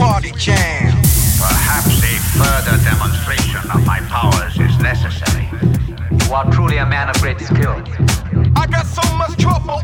party jam. Perhaps a further demonstration of my powers is necessary. You are truly a man of great skill. I got so much trouble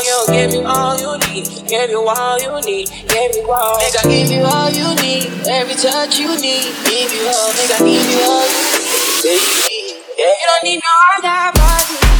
Make I give you need, give you all you need, give you all. Nigga, give you all you need, every touch you need. Give you all, I give you all you need. Yeah. You don't need no other body.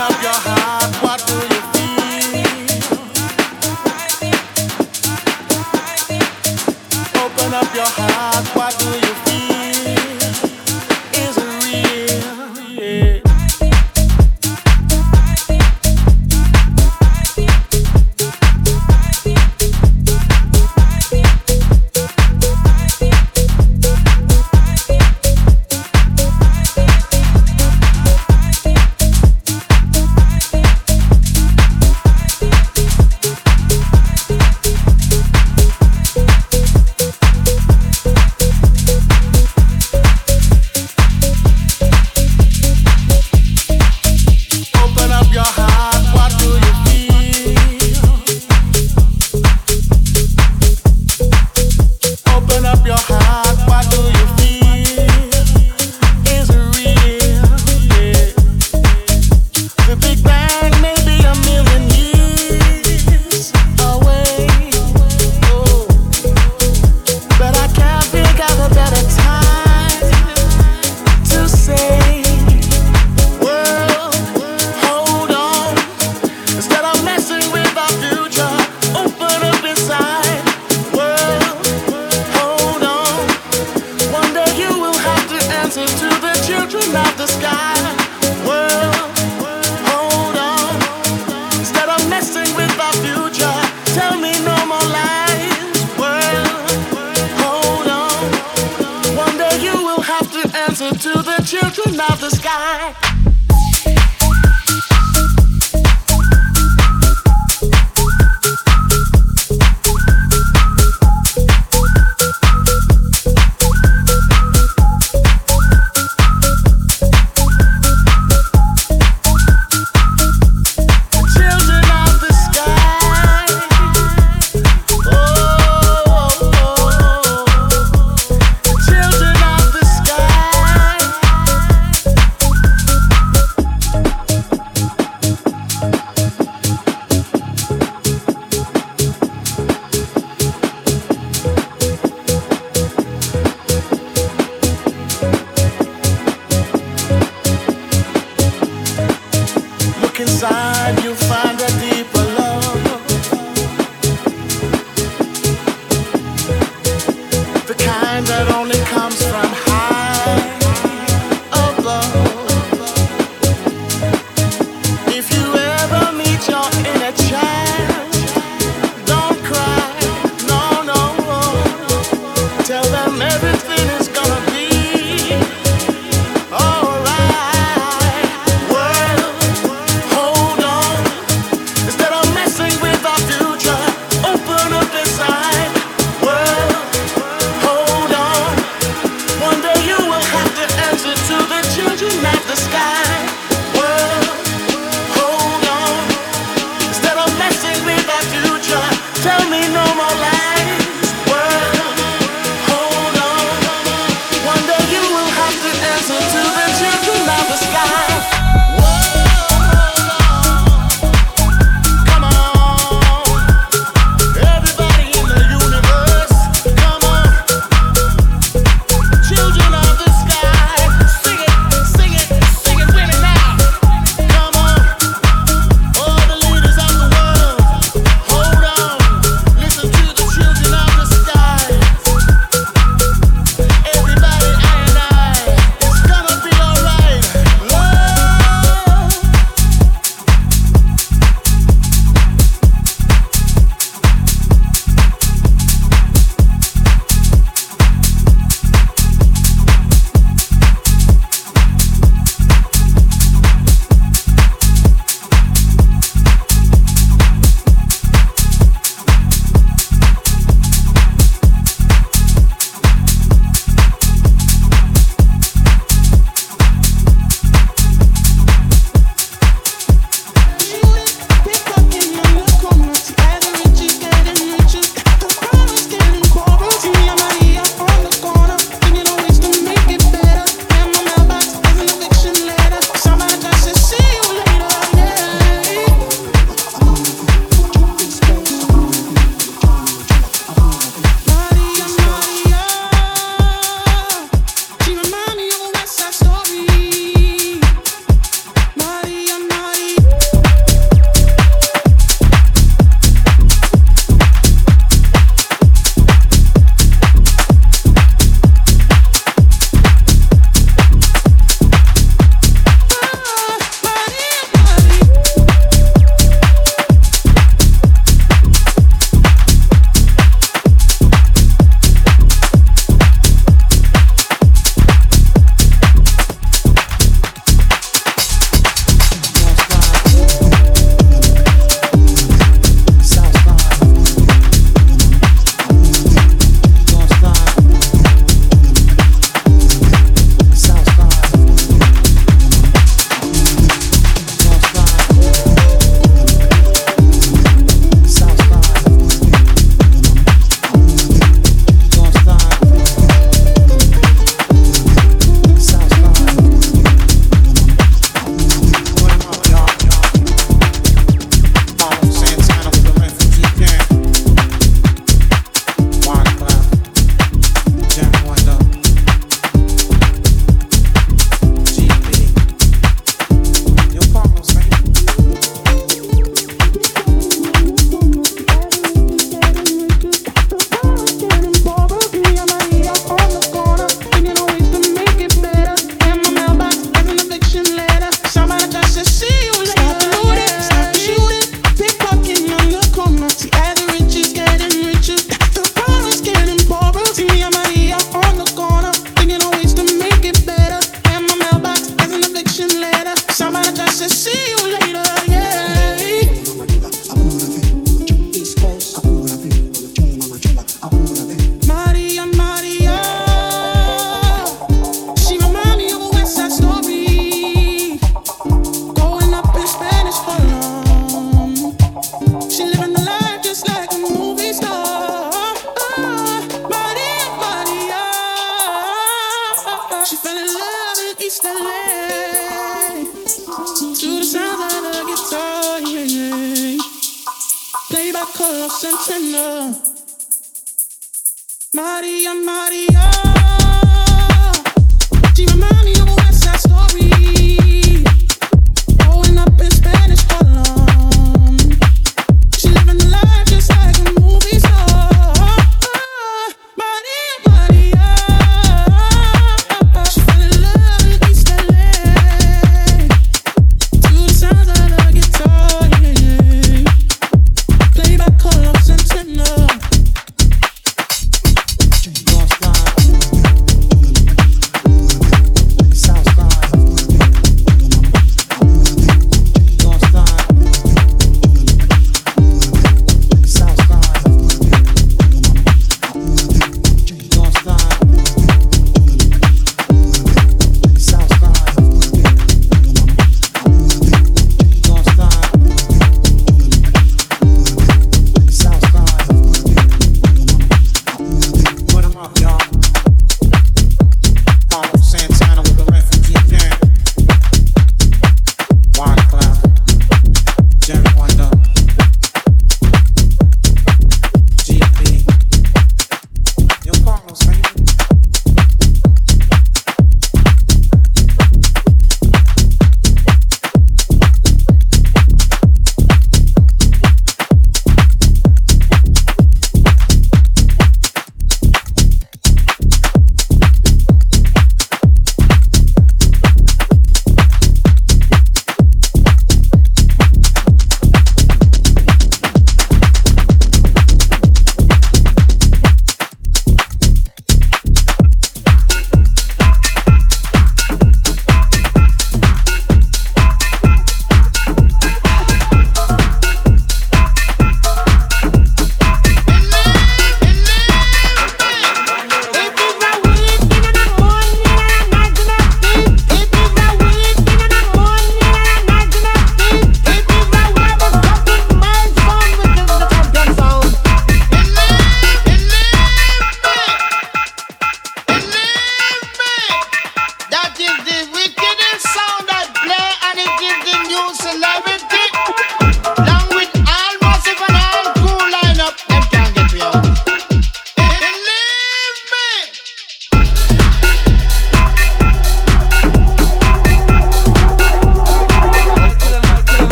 up your heart.